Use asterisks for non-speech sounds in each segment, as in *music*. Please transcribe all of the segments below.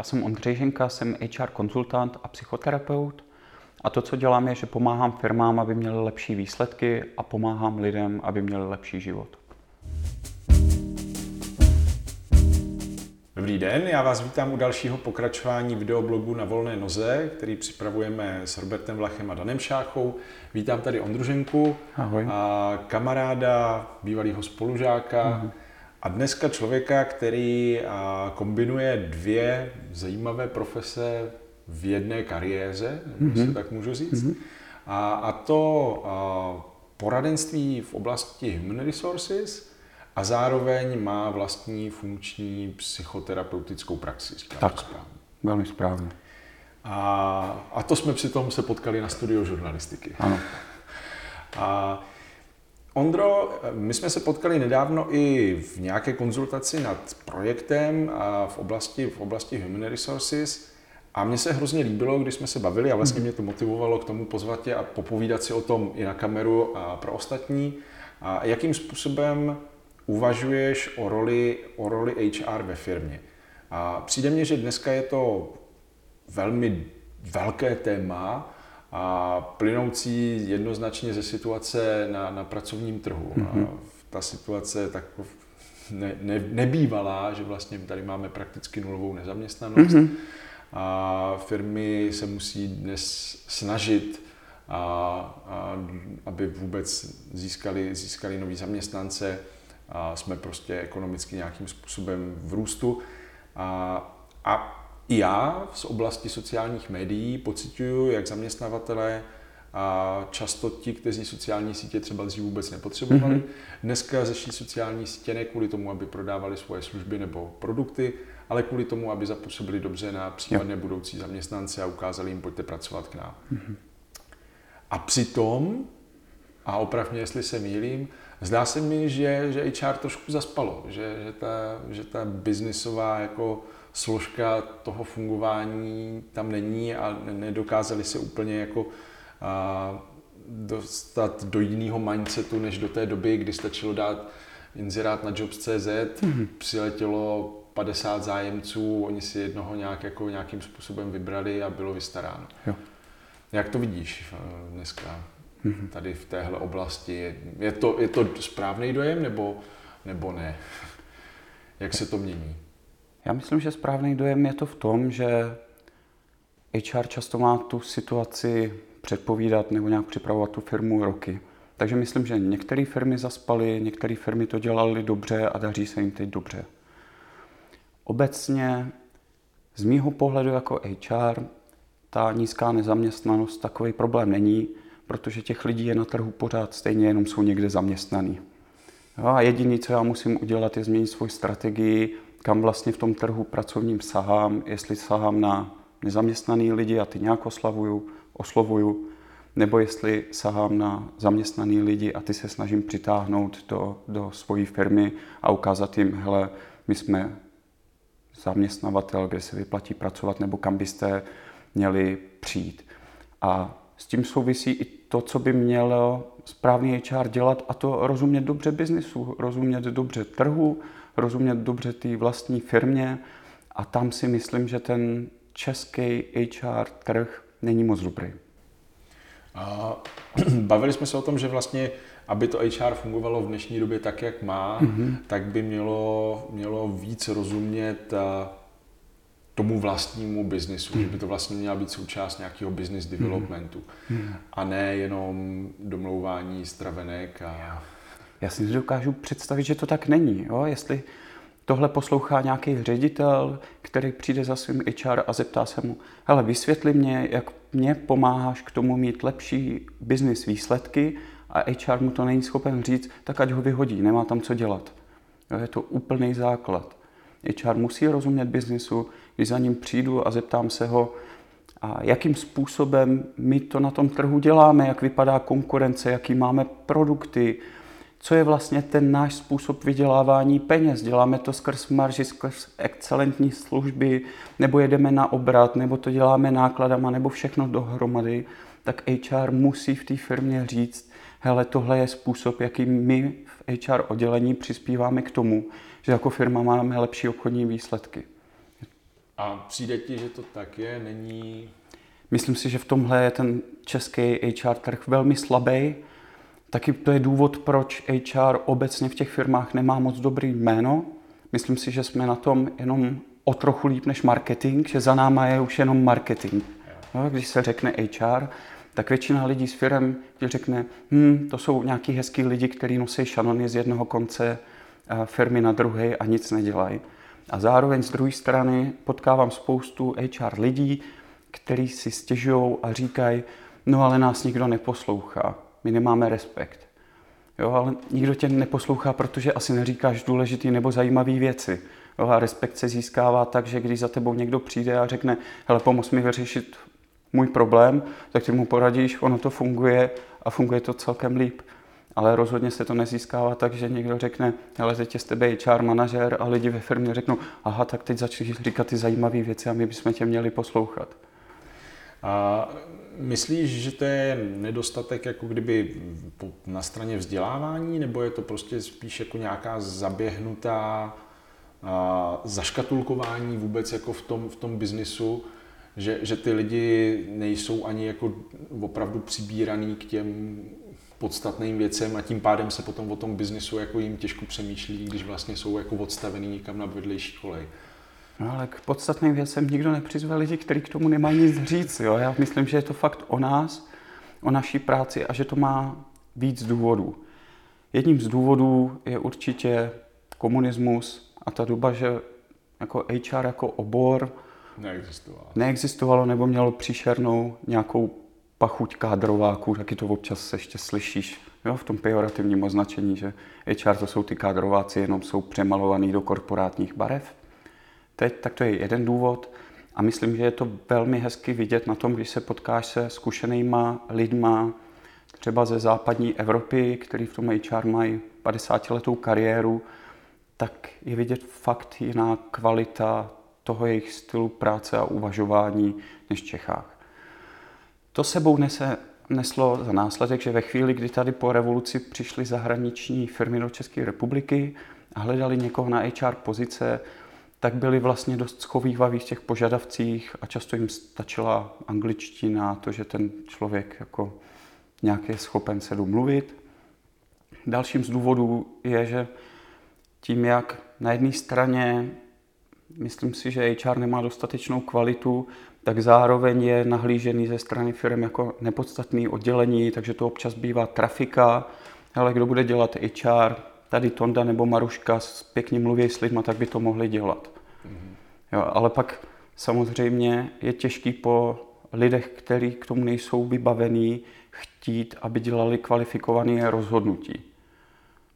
Já jsem Ondřej Ženka, jsem HR konzultant a psychoterapeut. A to, co dělám, je, že pomáhám firmám, aby měly lepší výsledky a pomáhám lidem, aby měli lepší život. Dobrý den, já vás vítám u dalšího pokračování videoblogu na volné noze, který připravujeme s Robertem Vlachem a Danem Šáchou. Vítám tady Ondruženku, Ahoj. A kamaráda, bývalého spolužáka uh-huh. A dneska člověka, který kombinuje dvě zajímavé profese v jedné kariéře, mm-hmm. si tak můžu říct. Mm-hmm. A, a to a, poradenství v oblasti human resources a zároveň má vlastní funkční psychoterapeutickou praxi. Tak, správně. velmi správně. A, a to jsme přitom se potkali na studiu žurnalistiky. Ano. A Ondro, my jsme se potkali nedávno i v nějaké konzultaci nad projektem a v oblasti, v oblasti human resources. A mně se hrozně líbilo, když jsme se bavili a vlastně mhm. mě to motivovalo k tomu pozvat tě a popovídat si o tom i na kameru a pro ostatní. A jakým způsobem uvažuješ o roli, o roli HR ve firmě? A přijde mně, že dneska je to velmi velké téma a plynoucí jednoznačně ze situace na, na pracovním trhu. Mm-hmm. A mhm. ta situace tak ne, ne, nebývalá, že vlastně tady máme prakticky nulovou nezaměstnanost. Mm-hmm a firmy se musí dnes snažit, a, a, aby vůbec získali, získali nový zaměstnance. A jsme prostě ekonomicky nějakým způsobem v růstu. A, a i já z oblasti sociálních médií pocituju, jak zaměstnavatele a často ti, kteří sociální sítě třeba dřív vůbec nepotřebovali, mm-hmm. dneska řeší sociální sítě ne kvůli tomu, aby prodávali svoje služby nebo produkty, ale kvůli tomu, aby zapůsobili dobře na případné jo. budoucí zaměstnance a ukázali jim, pojďte pracovat k nám. Mm-hmm. A přitom, a opravně, jestli se mýlím, zdá se mi, že, že HR trošku zaspalo, že, že ta, že ta biznisová jako složka toho fungování tam není a nedokázali se úplně jako a, dostat do jiného mindsetu, než do té doby, kdy stačilo dát inzerát na jobs.cz, mm-hmm. přiletělo 50 zájemců, oni si jednoho nějak, jako nějakým způsobem vybrali a bylo vystaráno. Jo. Jak to vidíš eh, dneska mm-hmm. tady v téhle oblasti? Je to, je to správný dojem nebo, nebo ne? *laughs* Jak se to mění? Já myslím, že správný dojem je to v tom, že HR často má tu situaci předpovídat nebo nějak připravovat tu firmu roky. Takže myslím, že některé firmy zaspaly, některé firmy to dělaly dobře a daří se jim teď dobře. Obecně z mýho pohledu jako HR ta nízká nezaměstnanost takový problém není, protože těch lidí je na trhu pořád stejně, jenom jsou někde zaměstnaný. Jo, a jediné, co já musím udělat, je změnit svoji strategii, kam vlastně v tom trhu pracovním sahám, jestli sahám na nezaměstnaný lidi a ty nějak oslavuju, oslovuju, nebo jestli sahám na zaměstnaný lidi a ty se snažím přitáhnout do, do svojí firmy a ukázat jim, hele, my jsme zaměstnavatel, kde se vyplatí pracovat, nebo kam byste měli přijít. A s tím souvisí i to, co by mělo správný HR dělat, a to rozumět dobře biznisu, rozumět dobře trhu, rozumět dobře té vlastní firmě. A tam si myslím, že ten český HR trh není moc dobrý. A *clears throat* bavili jsme se o tom, že vlastně aby to HR fungovalo v dnešní době tak, jak má, mm-hmm. tak by mělo, mělo víc rozumět eh, tomu vlastnímu biznisu, mm. že by to vlastně měla být součást nějakého business mhm. developmentu mm. a ne jenom domlouvání stravenek. A... Já si dokážu představit, že to tak není. Jo? Jestli tohle poslouchá nějaký ředitel, který přijde za svým HR a zeptá se mu, hele, vysvětli mě, jak mě pomáháš k tomu mít lepší business výsledky a HR mu to není schopen říct, tak ať ho vyhodí, nemá tam co dělat. Je to úplný základ. HR musí rozumět biznisu, když za ním přijdu a zeptám se ho, a jakým způsobem my to na tom trhu děláme, jak vypadá konkurence, jaký máme produkty, co je vlastně ten náš způsob vydělávání peněz. Děláme to skrz marži, skrz excelentní služby, nebo jedeme na obrat, nebo to děláme nákladama, nebo všechno dohromady, tak HR musí v té firmě říct, hele, tohle je způsob, jaký my v HR oddělení přispíváme k tomu, že jako firma máme lepší obchodní výsledky. A přijde ti, že to tak je, není... Myslím si, že v tomhle je ten český HR trh velmi slabý. Taky to je důvod, proč HR obecně v těch firmách nemá moc dobrý jméno. Myslím si, že jsme na tom jenom o trochu líp než marketing, že za náma je už jenom marketing. No, když se řekne HR, tak většina lidí s firm řekne, hm, to jsou nějaký hezký lidi, kteří nosí šanony z jednoho konce eh, firmy na druhý a nic nedělají. A zároveň z druhé strany potkávám spoustu HR lidí, kteří si stěžují a říkají, no ale nás nikdo neposlouchá, my nemáme respekt. Jo, ale nikdo tě neposlouchá, protože asi neříkáš důležitý nebo zajímavý věci. Jo, a respekt se získává tak, že když za tebou někdo přijde a řekne, hele, pomoz mi vyřešit můj problém, tak ty mu poradíš, ono to funguje a funguje to celkem líp. Ale rozhodně se to nezískává tak, že někdo řekne, ale teď je z tebe HR manažer a lidi ve firmě řeknou, aha, tak teď začni říkat ty zajímavé věci a my bychom tě měli poslouchat. A myslíš, že to je nedostatek jako kdyby na straně vzdělávání, nebo je to prostě spíš jako nějaká zaběhnutá a zaškatulkování vůbec jako v tom, v tom biznisu, že, že ty lidi nejsou ani jako opravdu přibíraný k těm podstatným věcem a tím pádem se potom o tom biznisu jako jim těžko přemýšlí, když vlastně jsou jako odstavený někam na vedlejší kolej. No ale k podstatným věcem nikdo nepřizve lidi, kteří k tomu nemají nic říct. Jo? Já myslím, že je to fakt o nás, o naší práci a že to má víc důvodů. Jedním z důvodů je určitě komunismus a ta doba, že jako HR jako obor neexistovalo. neexistovalo nebo mělo příšernou nějakou pachuť kádrováků, taky to občas se ještě slyšíš jo, v tom pejorativním označení, že HR to jsou ty kádrováci, jenom jsou přemalovaný do korporátních barev. Teď tak to je jeden důvod a myslím, že je to velmi hezky vidět na tom, když se potkáš se zkušenýma lidma, třeba ze západní Evropy, který v tom HR mají 50 letou kariéru, tak je vidět fakt jiná kvalita toho jejich stylu práce a uvažování než v Čechách. To sebou nese, neslo za následek, že ve chvíli, kdy tady po revoluci přišly zahraniční firmy do České republiky a hledali někoho na HR pozice, tak byli vlastně dost schovývaví v těch požadavcích a často jim stačila angličtina, to, že ten člověk jako nějak je schopen se domluvit. Dalším z důvodů je, že tím, jak na jedné straně myslím si, že HR nemá dostatečnou kvalitu, tak zároveň je nahlížený ze strany firm jako nepodstatný oddělení, takže to občas bývá trafika, ale kdo bude dělat HR, tady Tonda nebo Maruška pěkně mluví s lidmi, tak by to mohli dělat. Mm-hmm. Jo, ale pak samozřejmě je těžký po lidech, kteří k tomu nejsou vybavení, chtít, aby dělali kvalifikované rozhodnutí.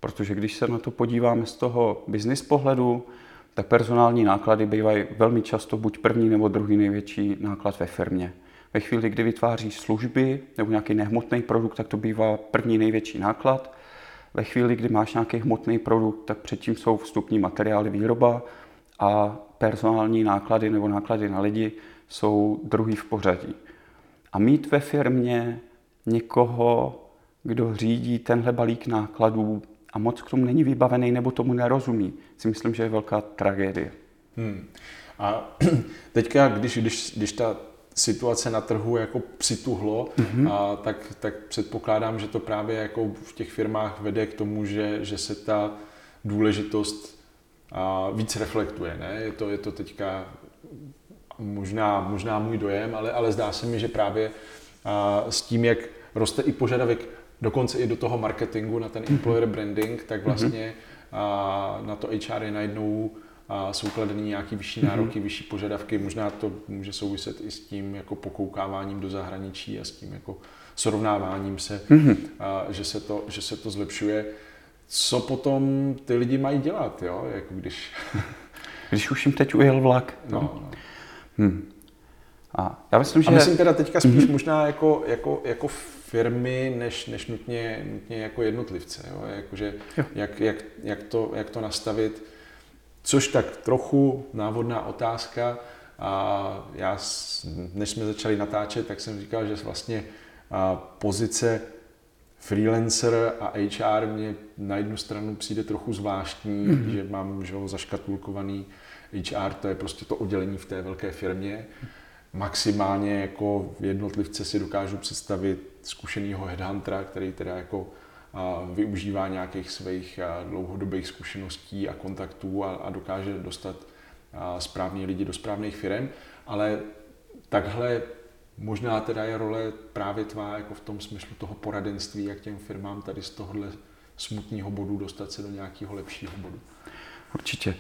Protože když se na to podíváme z toho business pohledu, tak personální náklady bývají velmi často buď první nebo druhý největší náklad ve firmě. Ve chvíli, kdy vytváříš služby nebo nějaký nehmotný produkt, tak to bývá první největší náklad. Ve chvíli, kdy máš nějaký hmotný produkt, tak předtím jsou vstupní materiály výroba a personální náklady nebo náklady na lidi jsou druhý v pořadí. A mít ve firmě někoho, kdo řídí tenhle balík nákladů a moc k tomu není vybavený nebo tomu nerozumí, si myslím, že je velká tragédie. Hmm. A *clears throat* teďka, když, když, když ta situace na trhu jako přituhlo, mm-hmm. a tak, tak předpokládám, že to právě jako v těch firmách vede k tomu, že, že se ta důležitost a víc reflektuje. Ne? Je, to, je to teďka možná, možná můj dojem, ale, ale zdá se mi, že právě a, s tím, jak roste i požadavek dokonce i do toho marketingu na ten mhm. employer branding, tak mhm. vlastně a, na to HR je najednou a jsou kladeny nějaký vyšší mhm. nároky, vyšší požadavky. Možná to může souviset i s tím jako pokoukáváním do zahraničí a s tím jako srovnáváním se, a, že, se to, že se to zlepšuje. Co potom ty lidi mají dělat, jo? Jako když... *laughs* když už jim teď ujel vlak. No, no. Hmm. A já myslím, že... A myslím teda teďka spíš mm-hmm. možná jako, jako, jako firmy, než, než nutně, nutně jako jednotlivce. Jo? Jakože, jo. Jak, jak, jak, to, jak to nastavit. Což tak trochu návodná otázka. A já, než jsme začali natáčet, tak jsem říkal, že vlastně pozice freelancer a HR mě na jednu stranu přijde trochu zvláštní, mm-hmm. že mám že ho, zaškatulkovaný HR, to je prostě to oddělení v té velké firmě. Maximálně jako jednotlivce si dokážu představit zkušeného headhuntera, který teda jako využívá nějakých svých dlouhodobých zkušeností a kontaktů a, a dokáže dostat správní lidi do správných firm, ale takhle možná teda je role právě tvá jako v tom smyslu toho poradenství, jak těm firmám tady z tohohle smutného bodu dostat se do nějakého lepšího bodu. Určitě.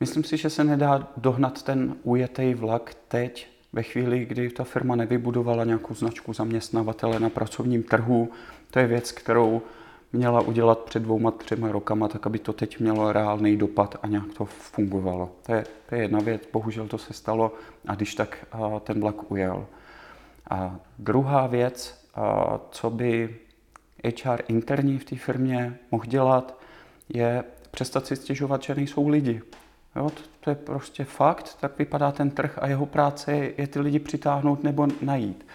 Myslím si, že se nedá dohnat ten ujetý vlak teď, ve chvíli, kdy ta firma nevybudovala nějakou značku zaměstnavatele na pracovním trhu. To je věc, kterou měla udělat před dvouma, třema rokama, tak aby to teď mělo reálný dopad a nějak to fungovalo. To je, to je jedna věc, bohužel to se stalo a když tak ten vlak ujel. A druhá věc, co by HR interní v té firmě mohl dělat, je přestat si stěžovat, že nejsou lidi. Jo, to, to je prostě fakt, tak vypadá ten trh a jeho práce je ty lidi přitáhnout nebo najít.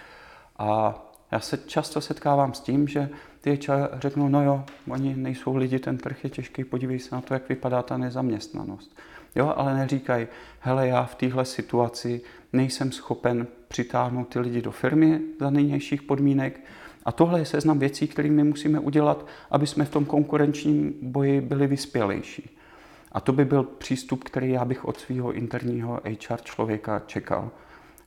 A já se často setkávám s tím, že ty HR řeknou, no jo, oni nejsou lidi, ten trh je těžký, podívej se na to, jak vypadá ta nezaměstnanost. Jo, ale neříkají, hele, já v téhle situaci nejsem schopen přitáhnout ty lidi do firmy za nejnějších podmínek. A tohle je seznam věcí, které my musíme udělat, aby jsme v tom konkurenčním boji byli vyspělejší. A to by byl přístup, který já bych od svého interního HR člověka čekal.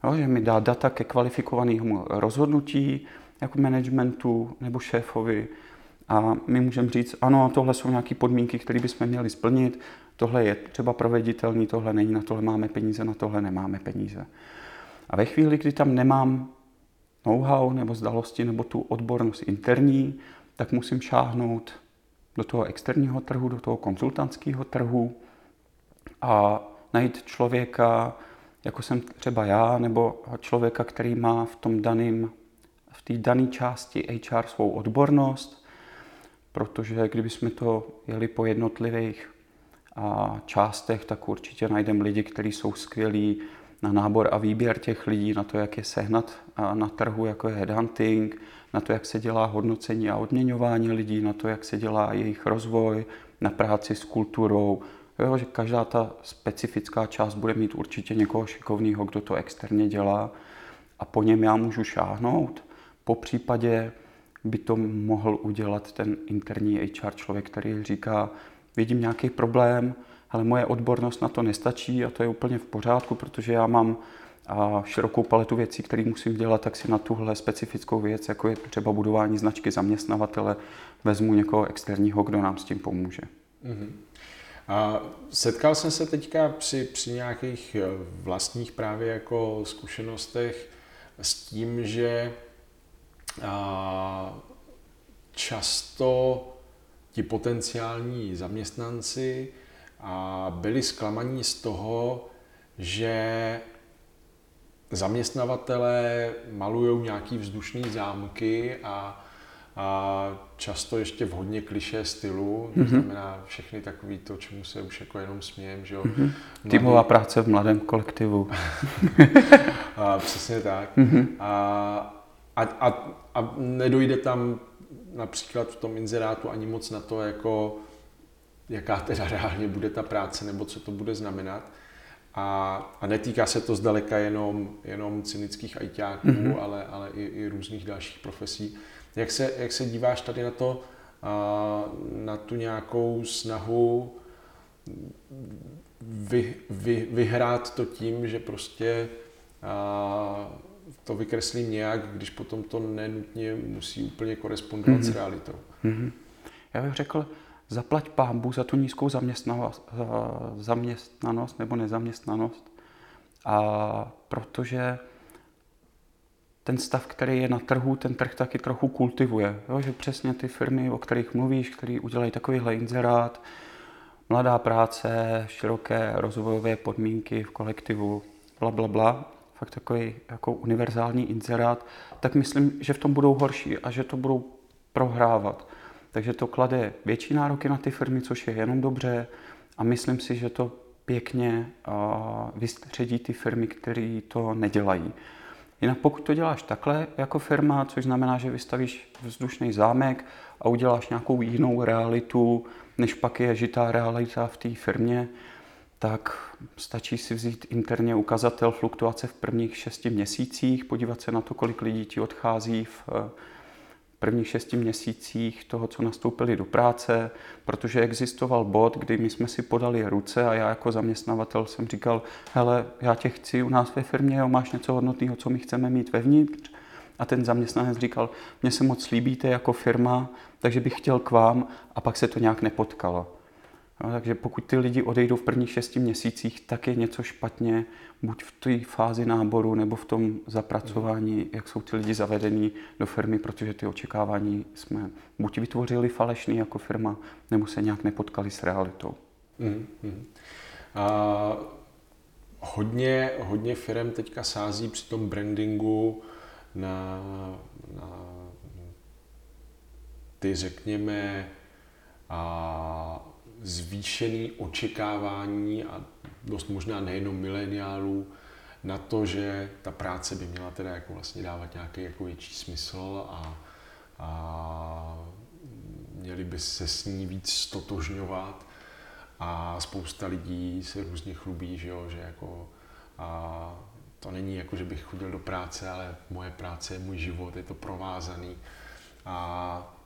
Jo, že mi dá data ke kvalifikovanému rozhodnutí, jako managementu nebo šéfovi. A my můžeme říct, ano, tohle jsou nějaké podmínky, které bychom měli splnit, tohle je třeba proveditelný, tohle není, na tohle máme peníze, na tohle nemáme peníze. A ve chvíli, kdy tam nemám know-how nebo zdalosti nebo tu odbornost interní, tak musím šáhnout do toho externího trhu, do toho konzultantského trhu a najít člověka, jako jsem třeba já, nebo člověka, který má v tom daným, v té dané části HR svou odbornost, protože kdybychom to jeli po jednotlivých částech, tak určitě najdeme lidi, kteří jsou skvělí na nábor a výběr těch lidí, na to, jak je sehnat na trhu, jako je headhunting, na to, jak se dělá hodnocení a odměňování lidí, na to, jak se dělá jejich rozvoj, na práci s kulturou, jo, že každá ta specifická část bude mít určitě někoho šikovného, kdo to externě dělá a po něm já můžu šáhnout. Po případě by to mohl udělat ten interní HR člověk, který říká, vidím nějaký problém, ale moje odbornost na to nestačí a to je úplně v pořádku, protože já mám a širokou paletu věcí, které musím dělat, tak si na tuhle specifickou věc, jako je třeba budování značky zaměstnavatele, vezmu někoho externího, kdo nám s tím pomůže. Mm-hmm. A setkal jsem se teďka při, při nějakých eh, vlastních právě jako zkušenostech s tím, že často ti potenciální zaměstnanci a byli zklamaní z toho, že zaměstnavatelé malují nějaký vzdušný zámky a, a často ještě v hodně kliše stylu, to mm-hmm. znamená všechny takový to, čemu se už jako jenom smějem, že jo. Mm-hmm. Týmová práce v mladém kolektivu. *laughs* a, přesně tak. Mm-hmm. A, a, a, a nedojde tam například v tom inzerátu ani moc na to, jako jaká teda reálně bude ta práce, nebo co to bude znamenat. A, a netýká se to zdaleka jenom, jenom cynických ajťáků, mm-hmm. ale, ale i, i různých dalších profesí. Jak se, jak se díváš tady na to, a, na tu nějakou snahu vy, vy, vyhrát to tím, že prostě a, to vykreslím nějak, když potom to nenutně musí úplně korespondovat mm-hmm. s realitou. Mm-hmm. Já bych řekl, zaplať pámbu za tu nízkou zaměstnanost, zaměstnanost nebo nezaměstnanost. A protože ten stav, který je na trhu, ten trh taky trochu kultivuje. Jo? Že přesně ty firmy, o kterých mluvíš, které udělají takovýhle inzerát, mladá práce, široké rozvojové podmínky v kolektivu, bla, bla, bla, fakt takový jako univerzální inzerát, tak myslím, že v tom budou horší a že to budou prohrávat. Takže to klade větší nároky na ty firmy, což je jenom dobře a myslím si, že to pěkně vystředí ty firmy, které to nedělají. Jinak pokud to děláš takhle jako firma, což znamená, že vystavíš vzdušný zámek a uděláš nějakou jinou realitu, než pak je žitá realita v té firmě, tak stačí si vzít interně ukazatel fluktuace v prvních šesti měsících, podívat se na to, kolik lidí ti odchází v eh, prvních šesti měsících toho, co nastoupili do práce, protože existoval bod, kdy my jsme si podali ruce a já jako zaměstnavatel jsem říkal, hele, já tě chci u nás ve firmě, jo, máš něco hodnotného, co my chceme mít vevnitř. A ten zaměstnanec říkal, mně se moc líbíte jako firma, takže bych chtěl k vám a pak se to nějak nepotkalo. No, takže pokud ty lidi odejdou v prvních šesti měsících, tak je něco špatně, buď v té fázi náboru nebo v tom zapracování, jak jsou ty lidi zavedení do firmy, protože ty očekávání jsme buď vytvořili falešný jako firma, nebo se nějak nepotkali s realitou. Mm-hmm. A hodně, hodně firm teďka sází při tom brandingu na, na ty, řekněme, a zvýšený očekávání a dost možná nejenom mileniálů na to, že ta práce by měla teda jako vlastně dávat nějaký jako větší smysl a, a měli by se s ní víc stotožňovat a spousta lidí se různě chlubí, že, jo, že jako a to není jako, že bych chodil do práce, ale moje práce je můj život, je to provázaný. A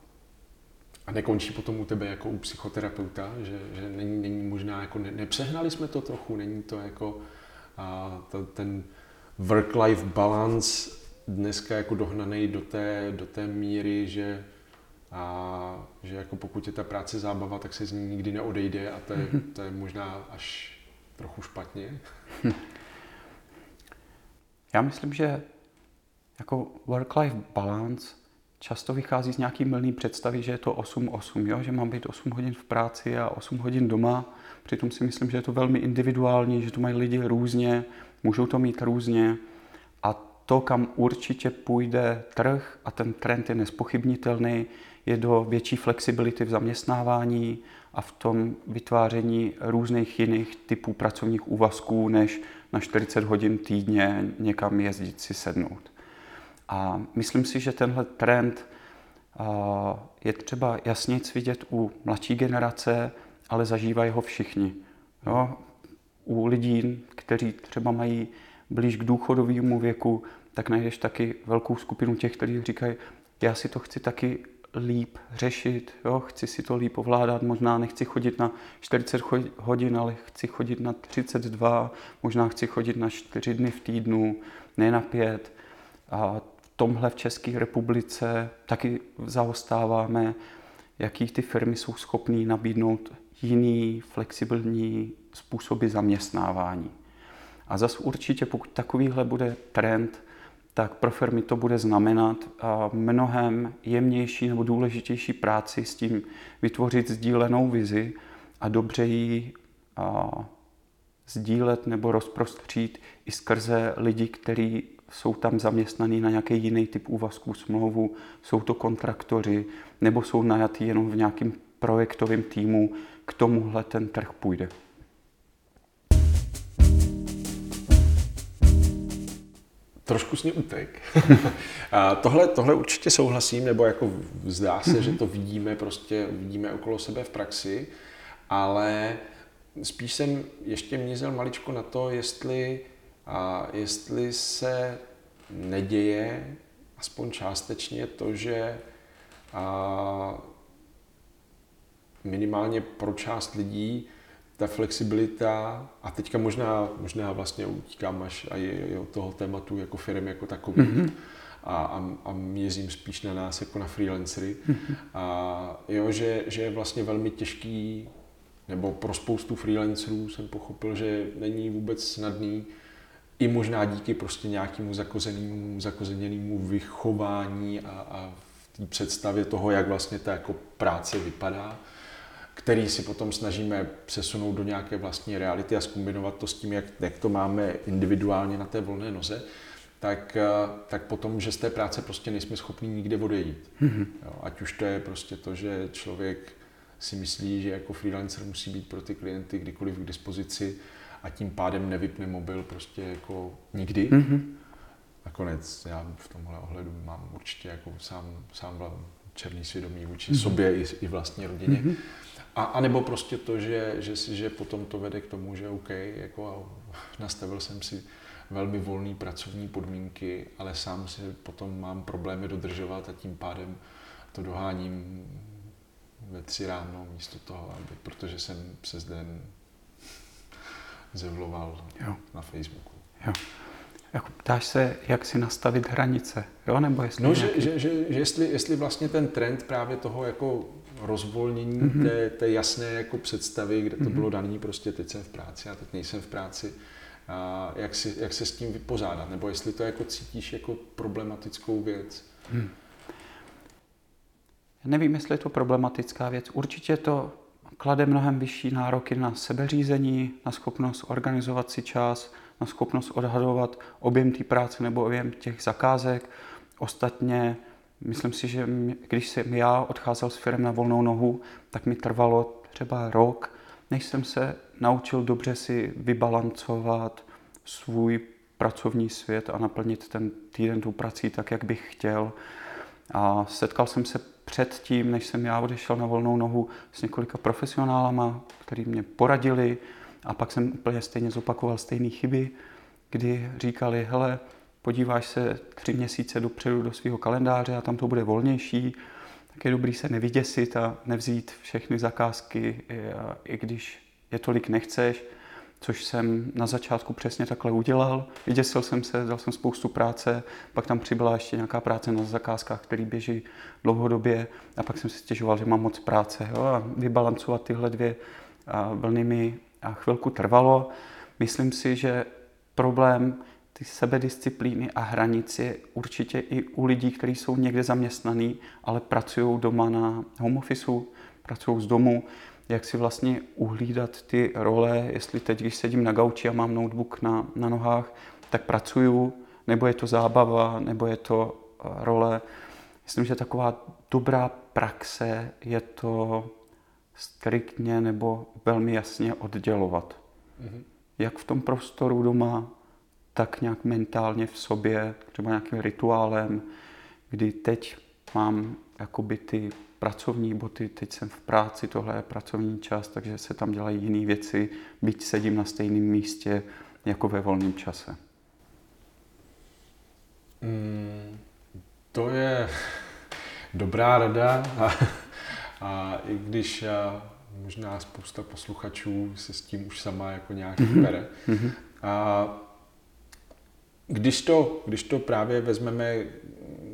a nekončí potom u tebe jako u psychoterapeuta, že, že není, není možná, jako ne, nepřehnali jsme to trochu, není to jako a to, ten work-life balance dneska jako dohnaný do té, do té míry, že a že jako pokud je ta práce zábava, tak se z ní nikdy neodejde a to je, mhm. to je možná až trochu špatně. *laughs* Já myslím, že jako work-life balance často vychází z nějaký mylný představy, že je to 8-8, jo? že mám být 8 hodin v práci a 8 hodin doma. Přitom si myslím, že je to velmi individuální, že to mají lidi různě, můžou to mít různě. A to, kam určitě půjde trh, a ten trend je nespochybnitelný, je do větší flexibility v zaměstnávání a v tom vytváření různých jiných typů pracovních úvazků, než na 40 hodin týdně někam jezdit si sednout. A myslím si, že tenhle trend je třeba jasně vidět u mladší generace, ale zažívají ho všichni. Jo? U lidí, kteří třeba mají blíž k důchodovému věku, tak najdeš taky velkou skupinu těch, kteří říkají, já si to chci taky líp řešit, jo? chci si to líp ovládat, možná nechci chodit na 40 hodin, ale chci chodit na 32, možná chci chodit na 4 dny v týdnu, ne na 5. A tomhle v České republice taky zaostáváme, jaký ty firmy jsou schopné nabídnout jiný flexibilní způsoby zaměstnávání. A zase určitě, pokud takovýhle bude trend, tak pro firmy to bude znamenat mnohem jemnější nebo důležitější práci s tím vytvořit sdílenou vizi a dobře ji sdílet nebo rozprostřít i skrze lidi, kteří jsou tam zaměstnaní na nějaký jiný typ úvazků smlouvu, jsou to kontraktoři, nebo jsou najatí jenom v nějakém projektovém týmu, k tomuhle ten trh půjde. Trošku s ní utek. *laughs* a tohle, tohle určitě souhlasím, nebo jako zdá se, mm-hmm. že to vidíme, prostě vidíme okolo sebe v praxi, ale spíš jsem ještě mězel maličko na to, jestli a jestli se neděje aspoň částečně to, že a minimálně pro část lidí ta flexibilita, a teďka možná, možná vlastně utíkám až je od toho tématu jako firm jako takový, mm-hmm. a, a, a měřím spíš na nás jako na freelancery, mm-hmm. a jo, že, že je vlastně velmi těžký, nebo pro spoustu freelancerů jsem pochopil, že není vůbec snadný i možná díky prostě nějakému zakozenému, zakozeněnému vychování a, a v té představě toho, jak vlastně ta jako práce vypadá, který si potom snažíme přesunout do nějaké vlastní reality a zkombinovat to s tím, jak, jak to máme individuálně na té volné noze, tak, tak potom, že z té práce prostě nejsme schopni nikde odejít. Mm-hmm. Jo, ať už to je prostě to, že člověk si myslí, že jako freelancer musí být pro ty klienty kdykoliv k dispozici, a tím pádem nevypne mobil prostě jako nikdy. Mm-hmm. nakonec já v tomhle ohledu mám určitě jako sám, sám černý svědomí vůči mm-hmm. sobě i, i vlastní rodině. Mm-hmm. A, a nebo prostě to, že, že, si, že potom to vede k tomu, že OK, jako nastavil jsem si velmi volné pracovní podmínky, ale sám si potom mám problémy dodržovat a tím pádem to doháním ve tři ráno místo toho, aby, protože jsem přes den zevloval jo. na Facebooku. Jo. Jako ptáš se, jak si nastavit hranice, jo? Nebo jestli no, nějaký... že, že, že, že jestli, jestli vlastně ten trend právě toho jako rozvolnění mm-hmm. té, té jasné jako představy, kde to mm-hmm. bylo daný, prostě teď jsem v práci a teď nejsem v práci, a jak, si, jak se s tím vypořádat, nebo jestli to jako cítíš jako problematickou věc. Hmm. Já nevím, jestli je to problematická věc. Určitě to klade mnohem vyšší nároky na sebeřízení, na schopnost organizovat si čas, na schopnost odhadovat objem té práce nebo objem těch zakázek. Ostatně, myslím si, že když jsem já odcházel s firm na volnou nohu, tak mi trvalo třeba rok, než jsem se naučil dobře si vybalancovat svůj pracovní svět a naplnit ten týden tou prací tak, jak bych chtěl. A setkal jsem se předtím, než jsem já odešel na volnou nohu s několika profesionálama, kteří mě poradili a pak jsem úplně stejně zopakoval stejné chyby, kdy říkali, hele, podíváš se tři měsíce dopředu do svého kalendáře a tam to bude volnější, tak je dobrý se nevyděsit a nevzít všechny zakázky, i když je tolik nechceš, což jsem na začátku přesně takhle udělal. Vyděsil jsem se, dal jsem spoustu práce, pak tam přibyla ještě nějaká práce na zakázkách, které běží dlouhodobě a pak jsem si stěžoval, že mám moc práce. Jo? A vybalancovat tyhle dvě vlny mi chvilku trvalo. Myslím si, že problém ty sebedisciplíny a hranic je určitě i u lidí, kteří jsou někde zaměstnaní, ale pracují doma na home officeu, pracují z domu, jak si vlastně uhlídat ty role, jestli teď, když sedím na gauči a mám notebook na, na nohách, tak pracuju, nebo je to zábava, nebo je to eh, role. Myslím, že taková dobrá praxe je to striktně nebo velmi jasně oddělovat. Mm-hmm. Jak v tom prostoru doma, tak nějak mentálně v sobě, třeba nějakým rituálem, kdy teď mám jakoby ty pracovní boty, teď jsem v práci, tohle je pracovní čas, takže se tam dělají jiné věci, byť sedím na stejném místě jako ve volném čase. Mm, to je *laughs* dobrá rada a, a i když a možná spousta posluchačů se s tím už sama jako nějak mm-hmm. bere. Mm-hmm. A když to, když to právě vezmeme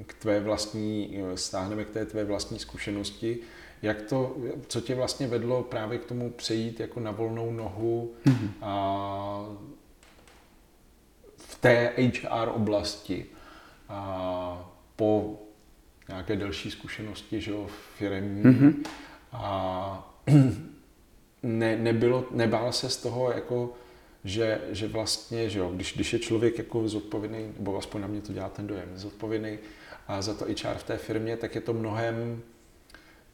k tvé vlastní, stáhneme k té tvé vlastní zkušenosti, jak to, co tě vlastně vedlo právě k tomu přejít jako na volnou nohu mm-hmm. a v té HR oblasti a po nějaké delší zkušenosti, že jo, firmní mm-hmm. a *clears throat* ne, nebylo, nebál se z toho jako že, že vlastně, že jo, když, když je člověk jako zodpovědný, nebo aspoň na mě to dělá ten dojem, zodpovědný a za to HR v té firmě, tak je to mnohem,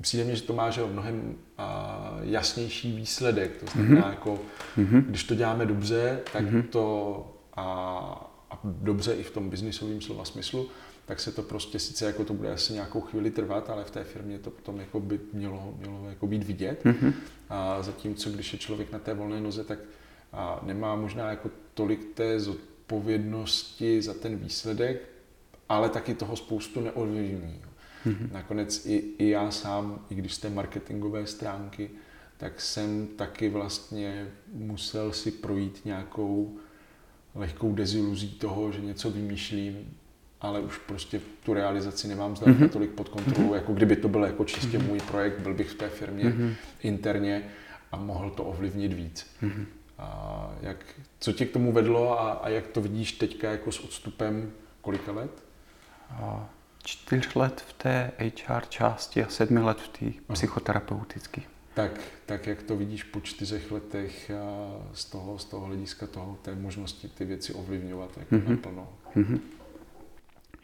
přijde mi, že to má že mnohem a, jasnější výsledek. To znamená, mm-hmm. jako, mm-hmm. když to děláme dobře, tak mm-hmm. to a, a dobře i v tom biznisovém slova smyslu, tak se to prostě sice jako to bude asi nějakou chvíli trvat, ale v té firmě to potom jako by mělo, mělo jako být vidět. Mm-hmm. A zatímco, když je člověk na té volné noze, tak a nemá možná jako tolik té zodpovědnosti za ten výsledek, ale taky toho spoustu neovlivní. Mm-hmm. Nakonec i, i já sám, i když z té marketingové stránky, tak jsem taky vlastně musel si projít nějakou lehkou deziluzí toho, že něco vymýšlím, ale už prostě tu realizaci nemám zdaleka mm-hmm. tolik pod kontrolou, mm-hmm. jako kdyby to byl jako čistě mm-hmm. můj projekt, byl bych v té firmě mm-hmm. interně a mohl to ovlivnit víc. Mm-hmm. A jak, co tě k tomu vedlo a, a jak to vidíš teďka jako s odstupem kolika let? Čtyř let v té HR části a sedmi let v té psychoterapeutické. Tak, tak jak to vidíš po čtyřech letech z toho, z toho hlediska toho, té možnosti ty věci ovlivňovat jako mm-hmm. naplno? Mm-hmm.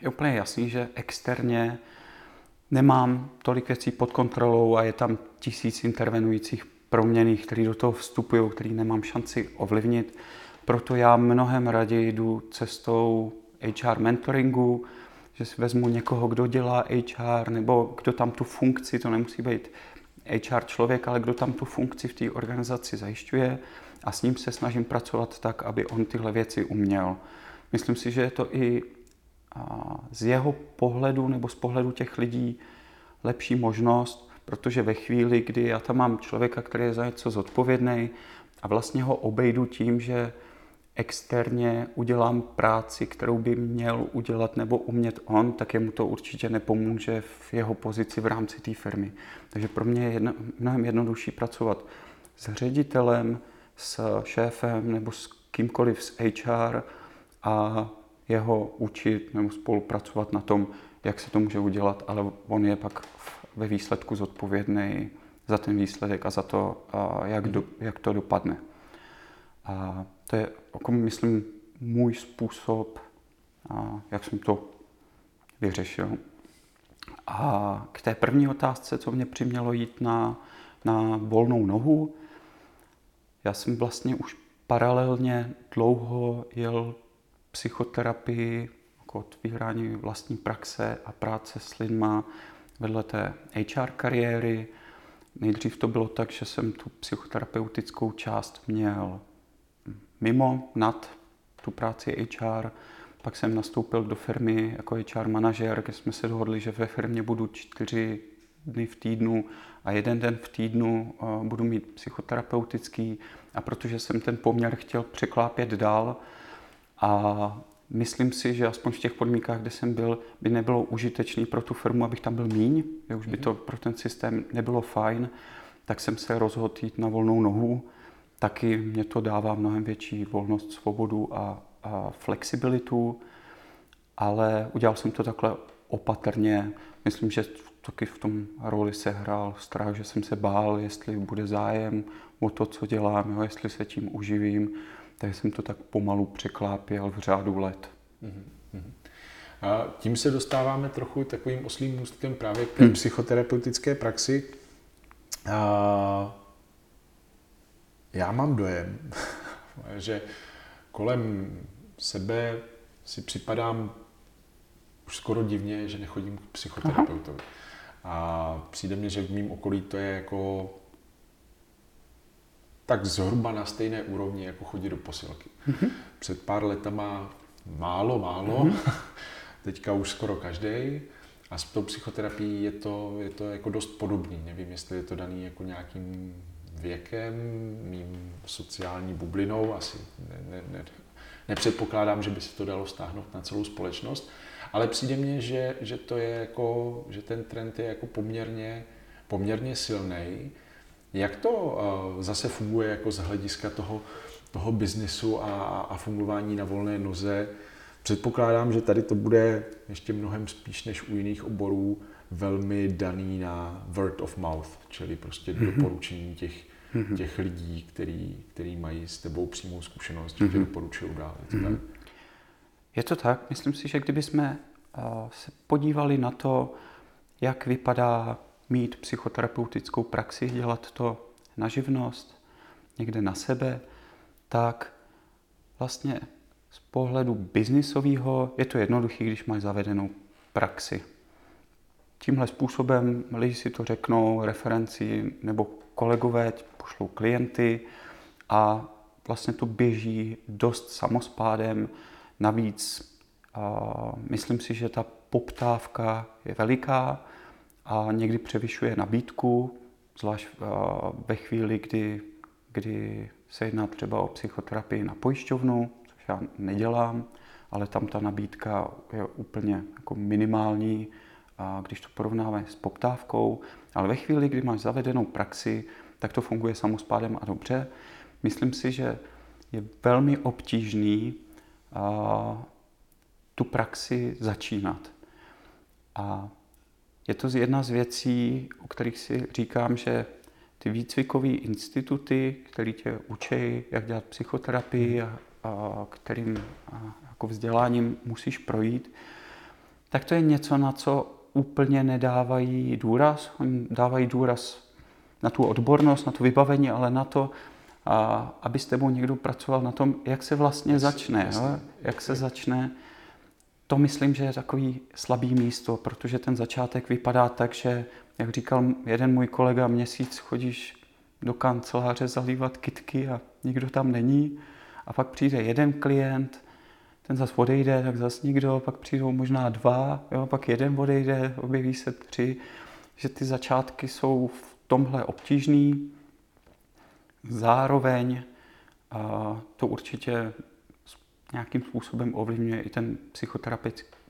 Je úplně jasný, že externě nemám tolik věcí pod kontrolou a je tam tisíc intervenujících proměných, který do toho vstupují, který nemám šanci ovlivnit. Proto já mnohem raději jdu cestou HR mentoringu, že si vezmu někoho, kdo dělá HR, nebo kdo tam tu funkci, to nemusí být HR člověk, ale kdo tam tu funkci v té organizaci zajišťuje a s ním se snažím pracovat tak, aby on tyhle věci uměl. Myslím si, že je to i z jeho pohledu nebo z pohledu těch lidí lepší možnost, protože ve chvíli, kdy já tam mám člověka, který je za něco zodpovědný a vlastně ho obejdu tím, že externě udělám práci, kterou by měl udělat nebo umět on, tak jemu to určitě nepomůže v jeho pozici v rámci té firmy. Takže pro mě je jedno, mnohem jednodušší pracovat s ředitelem, s šéfem nebo s kýmkoliv z HR a jeho učit nebo spolupracovat na tom, jak se to může udělat, ale on je pak ve výsledku zodpovědný za ten výsledek a za to, jak, do, jak to dopadne. A to je, jako myslím, můj způsob, jak jsem to vyřešil. A k té první otázce, co mě přimělo jít na, na volnou nohu, já jsem vlastně už paralelně dlouho jel psychoterapii, jako otvírání vlastní praxe a práce s lidma vedle té HR kariéry. Nejdřív to bylo tak, že jsem tu psychoterapeutickou část měl mimo, nad tu práci HR. Pak jsem nastoupil do firmy jako HR manažer, kde jsme se dohodli, že ve firmě budu čtyři dny v týdnu a jeden den v týdnu eh, budu mít psychoterapeutický. A protože jsem ten poměr chtěl překlápět dál a myslím si, že aspoň v těch podmínkách, kde jsem byl, by nebylo užitečný pro tu firmu, abych tam byl míň, že už by mhm. to pro ten systém nebylo fajn, tak jsem se rozhodl jít na volnou nohu taky mě to dává mnohem větší volnost, svobodu a, a flexibilitu, ale udělal jsem to takhle opatrně. Myslím, že taky v tom roli se hrál strach, že jsem se bál, jestli bude zájem o to, co dělám, jo, jestli se tím uživím. Takže jsem to tak pomalu překlápěl v řádu let. Mm-hmm. A tím se dostáváme trochu takovým oslým můstkem právě k hmm. psychoterapeutické praxi. A já mám dojem, *laughs* že kolem sebe si připadám už skoro divně, že nechodím k psychoterapeutovi. A přijde mně, že v mém okolí to je jako tak zhruba na stejné úrovni, jako chodit do posilky. Mm-hmm. Před pár letama málo, málo, mm-hmm. *laughs* teďka už skoro každý. A s tou psychoterapií je to, je to jako dost podobný. Nevím, jestli je to daný jako nějakým věkem, mým sociální bublinou, asi ne, ne, ne, nepředpokládám, že by se to dalo stáhnout na celou společnost, ale přijde mně, že, že to je jako, že ten trend je jako poměrně, poměrně silný. Jak to uh, zase funguje jako z hlediska toho, toho biznesu a, a fungování na volné noze? Předpokládám, že tady to bude ještě mnohem spíš než u jiných oborů velmi daný na word of mouth, čili prostě mm-hmm. doporučení těch, mm-hmm. těch lidí, který, který mají s tebou přímou zkušenost, že mm-hmm. tě doporučují dál. Mm-hmm. Je to tak. Myslím si, že kdyby jsme uh, se podívali na to, jak vypadá mít psychoterapeutickou praxi, dělat to na živnost, někde na sebe, tak vlastně z pohledu biznisového je to jednoduché, když máš zavedenou praxi. Tímhle způsobem lidi si to řeknou, referenci nebo kolegové pošlou klienty a vlastně to běží dost samospádem. Navíc myslím si, že ta poptávka je veliká a někdy převyšuje nabídku, zvlášť ve chvíli, kdy, kdy se jedná třeba o psychoterapii na pojišťovnu, což já nedělám, ale tam ta nabídka je úplně jako minimální, když to porovnáme s poptávkou, ale ve chvíli, kdy máš zavedenou praxi, tak to funguje samospádem a dobře. Myslím si, že je velmi obtížný a, tu praxi začínat. A je to jedna z věcí, o kterých si říkám, že ty výcvikové instituty, které tě učí, jak dělat psychoterapii a, a kterým a, jako vzděláním musíš projít, tak to je něco, na co úplně nedávají důraz. Oni dávají důraz na tu odbornost, na to vybavení, ale na to, a, aby s tebou někdo pracoval na tom, jak se vlastně jasně, začne. Jasně. Jo? Jak se začne to myslím, že je takový slabý místo, protože ten začátek vypadá tak, že, jak říkal jeden můj kolega, měsíc chodíš do kanceláře zalívat kitky a nikdo tam není. A pak přijde jeden klient, ten zase odejde, tak zase nikdo, pak přijdou možná dva, jo, pak jeden odejde, objeví se tři, že ty začátky jsou v tomhle obtížný. Zároveň a to určitě nějakým způsobem ovlivňuje i ten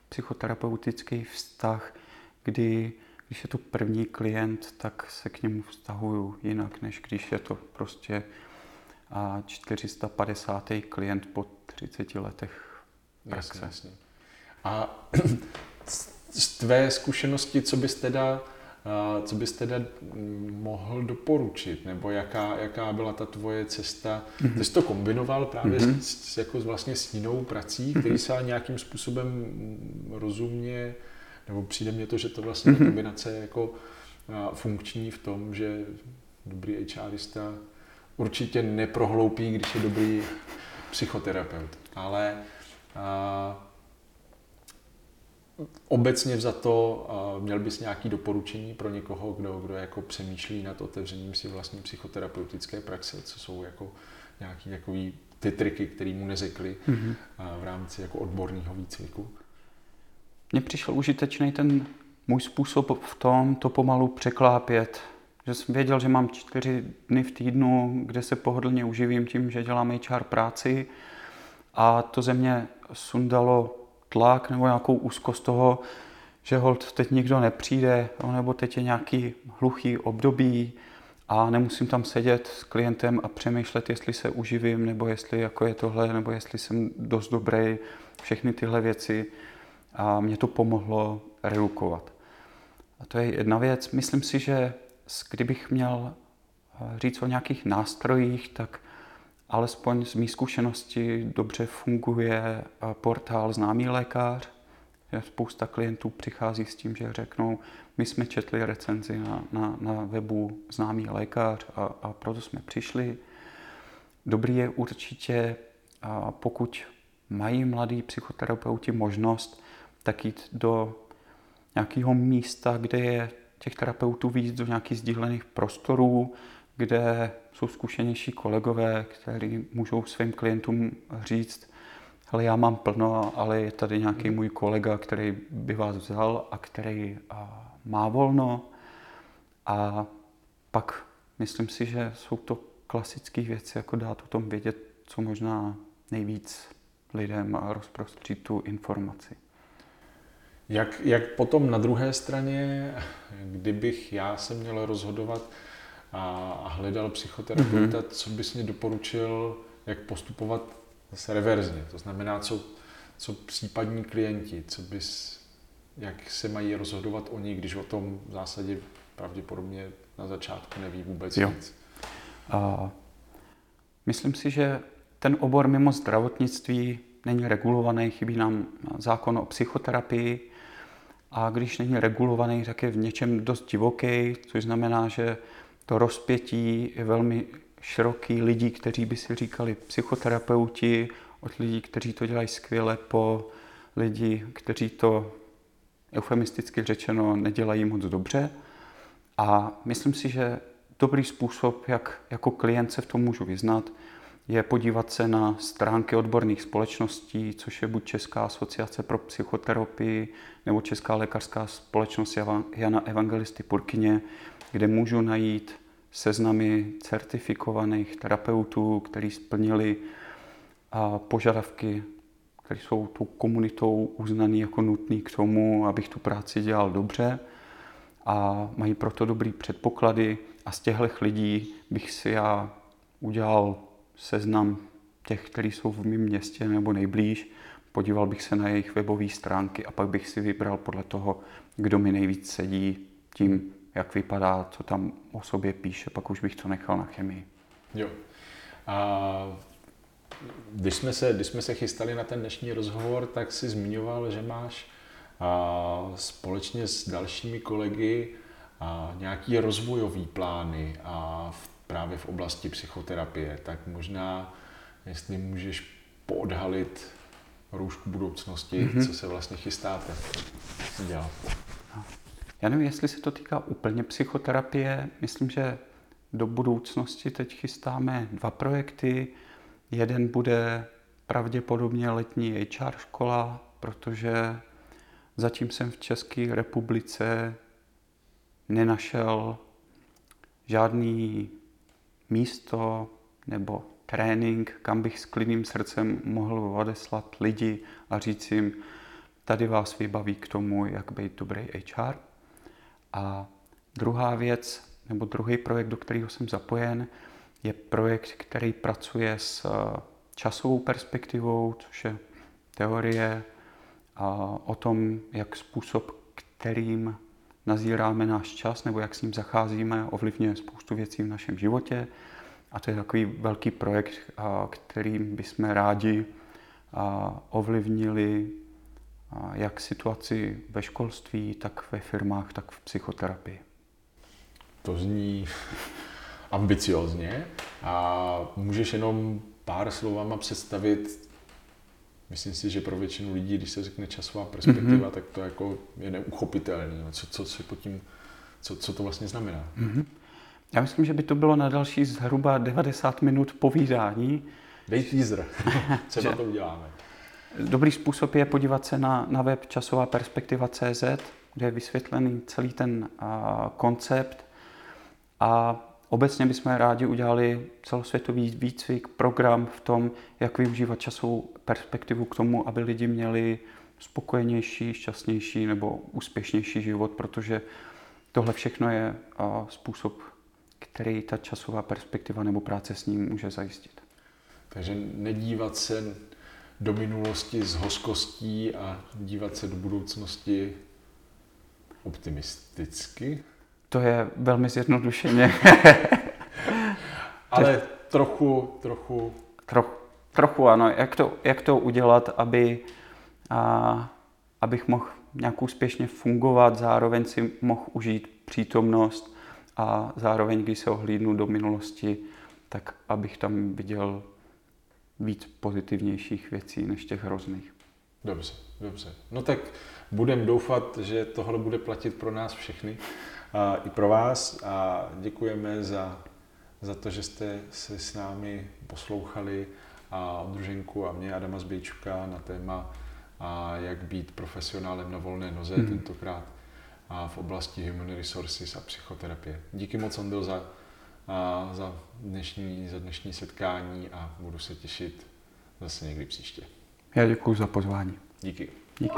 psychoterapeutický vztah, kdy když je to první klient, tak se k němu vztahuju jinak, než když je to prostě 450. klient po 30 letech praxe. Jasně, jasně. A *clears throat* z tvé zkušenosti, co bys teda co bys teda mohl doporučit, nebo jaká, jaká byla ta tvoje cesta? Mm-hmm. Ty jsi to kombinoval právě mm-hmm. s, s, jako vlastně s jinou prací, který se nějakým způsobem rozumně, nebo přijde mně to, že to vlastně mm-hmm. ta kombinace je jako funkční v tom, že dobrý HRista určitě neprohloupí, když je dobrý psychoterapeut, ale obecně za to měl bys nějaké doporučení pro někoho, kdo, kdo jako přemýšlí nad otevřením si vlastní psychoterapeutické praxe, co jsou jako nějaký takový ty triky, které mu neřekli mm-hmm. v rámci jako odborného výcviku? Mně přišel užitečný ten můj způsob v tom to pomalu překlápět. Že jsem věděl, že mám čtyři dny v týdnu, kde se pohodlně uživím tím, že dělám HR práci a to ze mě sundalo tlak nebo nějakou úzkost toho, že hold teď nikdo nepřijde, nebo teď je nějaký hluchý období a nemusím tam sedět s klientem a přemýšlet, jestli se uživím, nebo jestli jako je tohle, nebo jestli jsem dost dobrý, všechny tyhle věci. A mě to pomohlo redukovat. A to je jedna věc. Myslím si, že kdybych měl eh, říct o nějakých nástrojích, tak alespoň z mý zkušenosti dobře funguje eh, portál Známý lékař. Spousta klientů přichází s tím, že řeknou, my jsme četli recenzi na, na, na webu Známý lékař a, a proto jsme přišli. Dobrý je určitě, pokud mají mladí psychoterapeuti možnost, tak jít do nějakého místa, kde je těch terapeutů víc, do nějakých sdílených prostorů, kde jsou zkušenější kolegové, kteří můžou svým klientům říct, ale já mám plno, ale je tady nějaký můj kolega, který by vás vzal a který má volno. A pak myslím si, že jsou to klasické věci, jako dát o tom vědět, co možná nejvíc lidem a rozprostřít tu informaci. Jak, jak potom na druhé straně, kdybych já se měl rozhodovat, a hledal psychoterapeuta, mm-hmm. co bys mě doporučil, jak postupovat zase reverzně. To znamená, co, co případní klienti, co bys, jak se mají rozhodovat oni, když o tom v zásadě pravděpodobně na začátku neví vůbec jo. nic. A myslím si, že ten obor mimo zdravotnictví není regulovaný, chybí nám zákon o psychoterapii a když není regulovaný, tak je v něčem dost divoký, což znamená, že to rozpětí je velmi široký lidí, kteří by si říkali psychoterapeuti, od lidí, kteří to dělají skvěle, po lidi, kteří to eufemisticky řečeno nedělají moc dobře. A myslím si, že dobrý způsob, jak jako klient se v tom můžu vyznat, je podívat se na stránky odborných společností, což je buď Česká asociace pro psychoterapii nebo Česká lékařská společnost Jana Evangelisty Purkyně, kde můžu najít seznamy certifikovaných terapeutů, kteří splnili požadavky, které jsou tou komunitou uznaný jako nutný k tomu, abych tu práci dělal dobře. A mají proto dobrý předpoklady a z těchto lidí bych si já udělal seznam těch, kteří jsou v mém městě nebo nejblíž, podíval bych se na jejich webové stránky a pak bych si vybral podle toho, kdo mi nejvíc sedí tím, jak vypadá, co tam o sobě píše, pak už bych to nechal na chemii. Jo. A když jsme, se, když jsme se chystali na ten dnešní rozhovor, tak si zmiňoval, že máš a, společně s dalšími kolegy a, nějaký rozvojový plány a v, právě v oblasti psychoterapie. Tak možná, jestli můžeš poodhalit roušku budoucnosti, mm-hmm. co se vlastně chystáte dělat? Já nevím, jestli se to týká úplně psychoterapie. Myslím, že do budoucnosti teď chystáme dva projekty. Jeden bude pravděpodobně letní HR škola, protože zatím jsem v České republice nenašel žádný místo nebo trénink, kam bych s klidným srdcem mohl odeslat lidi a říct jim, tady vás vybaví k tomu, jak být dobrý HR. A druhá věc, nebo druhý projekt, do kterého jsem zapojen, je projekt, který pracuje s eh, časovou perspektivou, což je teorie o tom, jak způsob, kterým nazíráme náš čas nebo jak s ním zacházíme, ovlivňuje spoustu věcí v našem životě. A to je takový velký projekt, kterým bychom rádi ovlivnili jak situaci ve školství, tak ve firmách, tak v psychoterapii. To zní ambiciozně a můžeš jenom pár slovama představit, myslím si, že pro většinu lidí, když se řekne časová perspektiva, mm-hmm. tak to jako je neuchopitelné. Co, co, co, pod tím, co, co to vlastně znamená? Mm-hmm. Já myslím, že by to bylo na další zhruba 90 minut povídání. Dej teaser, *laughs* třeba to uděláme. Dobrý způsob je podívat se na, na web časová perspektiva CZ, kde je vysvětlený celý ten a, koncept a obecně bychom rádi udělali celosvětový výcvik, program v tom, jak využívat časovou perspektivu k tomu, aby lidi měli spokojenější, šťastnější nebo úspěšnější život, protože tohle všechno je a, způsob, který ta časová perspektiva nebo práce s ním může zajistit. Takže nedívat se do minulosti s hoskostí a dívat se do budoucnosti optimisticky? To je velmi zjednodušeně. *laughs* Ale trochu, trochu... Troch, trochu ano. Jak to, jak to udělat, aby, a, abych mohl nějak úspěšně fungovat, zároveň si mohl užít přítomnost a zároveň, když se ohlídnu do minulosti, tak abych tam viděl víc pozitivnějších věcí než těch hrozných. Dobře, dobře. No tak budem doufat, že tohle bude platit pro nás všechny a i pro vás a děkujeme za, za to, že jste se s námi poslouchali a Druženku a mě Adama Zbějčuka na téma a jak být profesionálem na volné noze hmm. tentokrát a v oblasti human resources a psychoterapie. Díky moc, Ondel, za za dnešní, za dnešní setkání a budu se těšit zase někdy příště. Já děkuji za pozvání. Díky. Díky.